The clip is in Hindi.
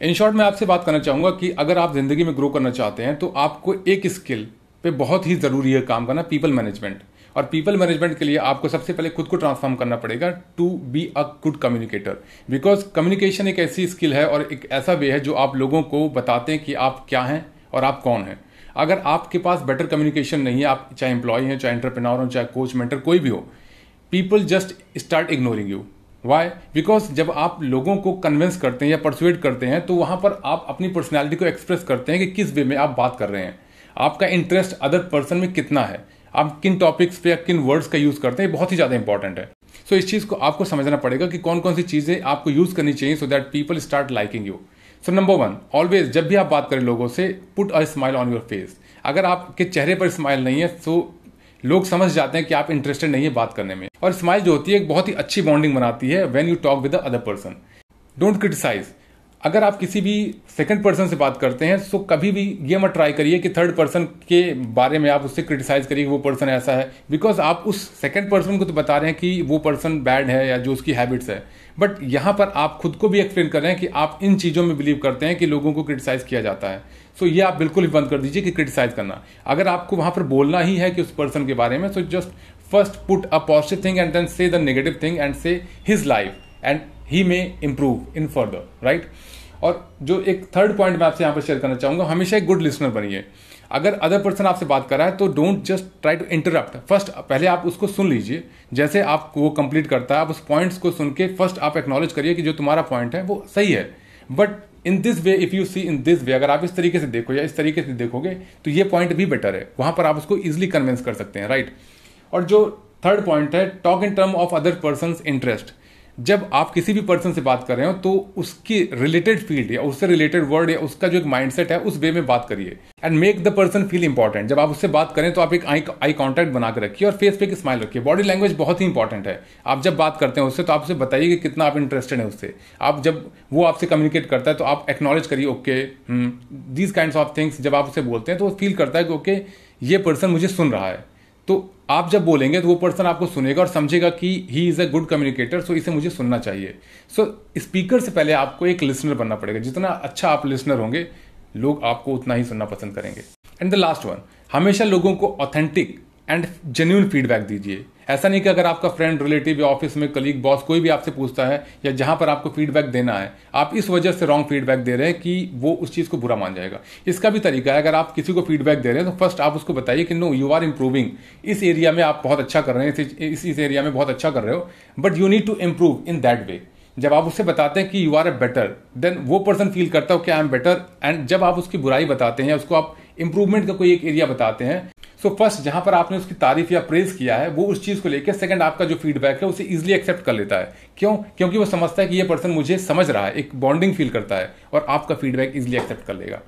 इन शॉर्ट मैं आपसे बात करना चाहूँगा कि अगर आप ज़िंदगी में ग्रो करना चाहते हैं तो आपको एक स्किल पे बहुत ही ज़रूरी है काम करना पीपल मैनेजमेंट और पीपल मैनेजमेंट के लिए आपको सबसे पहले खुद को ट्रांसफॉर्म करना पड़ेगा to be a good communicator because communication एक ऐसी स्किल है और एक ऐसा वे है जो आप लोगों को बताते हैं कि आप क्या हैं और आप कौन हैं. अगर आपके पास बेटर कम्युनिकेशन नहीं है, आप चाहे एम्प्लॉय हैं, चाहे एंटरप्रेन्योर हो, चाहे कोच मेंटर कोई भी हो people just start ignoring you why because जब आप लोगों को कन्विंस करते हैं या परसुएट करते हैं तो वहाँ पर आप अपनी पर्सनैलिटी को एक्सप्रेस करते हैं कि किस वे में आप बात कर रहे हैं। आपका इंटरेस्ट अदर पर्सन में कितना है? आप किन टॉपिक्स पे या किन वर्ड्स का यूज़ करते हैं? बहुत ही ज़्यादा इंपॉर्टेंट है। सो so, इस चीज़ को आपको समझना पड़ेगा कि कौन कौन सी चीज़ें आपको यूज़ करनी चाहिए so that people start liking you so number one always जब भी आप बात करें लोगों से put a smile on your face अगर आपके चेहरे पर स्माइल नहीं है तो लोग समझ जाते हैं कि आप इंटरेस्टेड नहीं है बात करने में। और स्माइल जो होती है, एक बहुत ही अच्छी बॉन्डिंग बनाती है when you talk with other person don't criticize अगर आप किसी भी सेकंड पर्सन से बात करते हैं तो कभी भी ये मत ट्राई करिए कि थर्ड पर्सन के बारे में आप उससे क्रिटिसाइज करिए कि वो पर्सन ऐसा है। बिकॉज़ आप उस सेकंड पर्सन को तो बता रहे हैं कि वो पर्सन बैड है या जो उसकी हैबिट्स है। बट यहाँ पर आप खुद को भी एक्सप्लेन कर रहे हैं कि आप इन चीज़ों में बिलीव करते हैं कि लोगों को क्रिटिसाइज किया जाता है। सो so, ये आप बिल्कुल ही बंद कर दीजिए कि क्रिटिसाइज करना। अगर आपको वहाँ पर बोलना ही है कि उस पर्सन के बारे में so just first put a positive thing and then say the negative thing and say his life and he may improve in further right और जो एक थर्ड पॉइंट मैं आपसे यहाँ पर शेयर करना चाहूँगा, हमेशा एक गुड लिसनर बनिए। अगर अदर पर्सन आपसे बात कर रहा है तो don't just try to interrupt first पहले आप उसको सुन लीजिए। जैसे आप वो कंप्लीट करता है, आप उस पॉइंट्स को सुन के फ़र्स्ट आप एक्नॉलेज करिए कि जो तुम्हारा पॉइंट है, वो सही है। But in this way if you see in this way अगर आप इस तरीके से देखो या इस तरीके से देखोगे तो ये पॉइंट भी बेटर है। वहाँ पर आप उसको इजिली कन्विंस कर सकते हैं राइट और जो थर्ड पॉइंट है talk in term of other person interest जब आप किसी भी पर्सन से बात कर रहे हो तो उसकी रिलेटेड फ़ील्ड या उससे रिलेटेड वर्ड या उसका जो एक माइंडसेट है, उस वे में बात करिए। And make the person feel important जब आप उससे बात करें तो आप एक आई आई कॉन्टैक्ट बना के रखिए और फेस पे एक स्माइल रखिए। बॉडी लैंग्वेज बहुत ही इंपॉर्टेंट है। आप जब बात करते हैं उससे तो आप उसे बताइए कि कितना आप इंटरेस्टेड है उससे। आप जब वो आपसे कम्युनिकेट करता है तो आप एक्नॉलेज करिए okay these kind of things जब आप उसे बोलते हैं तो वो फील करता है कि ओके ये पर्सन मुझे सुन रहा है। तो आप जब बोलेंगे तो वो पर्सन आपको सुनेगा और समझेगा कि he is a good communicator so इसे मुझे सुनना चाहिए। सो so, स्पीकर से पहले आपको एक लिसनर बनना पड़ेगा। जितना अच्छा आप लिसनर होंगे लोग आपको उतना ही सुनना पसंद करेंगे। एंड द लास्ट वन हमेशा लोगों को ऑथेंटिक एंड जेन्यून फीडबैक दीजिए। ऐसा नहीं कि अगर आपका फ्रेंड रिलेटिव या ऑफ़िस में कलीग बॉस कोई भी आपसे पूछता है या जहाँ पर आपको फीडबैक देना है, आप इस वजह से रॉन्ग फीडबैक दे रहे हैं कि वो उस चीज़ को बुरा मान जाएगा। इसका भी तरीका है, अगर आप किसी को फीडबैक दे रहे हैं तो फ़र्स्ट आप उसको बताइए कि नो यू आर इंप्रूविंग इस एरिया में आप बहुत अच्छा कर रहे हैं, इस इस एरिया में बहुत अच्छा कर रहे हो but you need to improve in that way जब आप उससे बताते हैं कि you are a better than वो पर्सन फील करता हो कि आई एम बेटर एंड जब आप उसकी बुराई बताते हैं उसको आप इंप्रूवमेंट का कोई एक एरिया बताते हैं सो so फ़र्स्ट जहाँ पर आपने उसकी तारीफ़ या प्रेज किया है, वो उस चीज़ को लेकर सेकंड आपका जो फीडबैक है, उसे इजिली एक्सेप्ट कर लेता है। क्यों? क्योंकि वो समझता है कि ये पर्सन मुझे समझ रहा है, एक बॉन्डिंग फील करता है, और आपका फीडबैक इजिली एक्सेप्ट कर लेगा।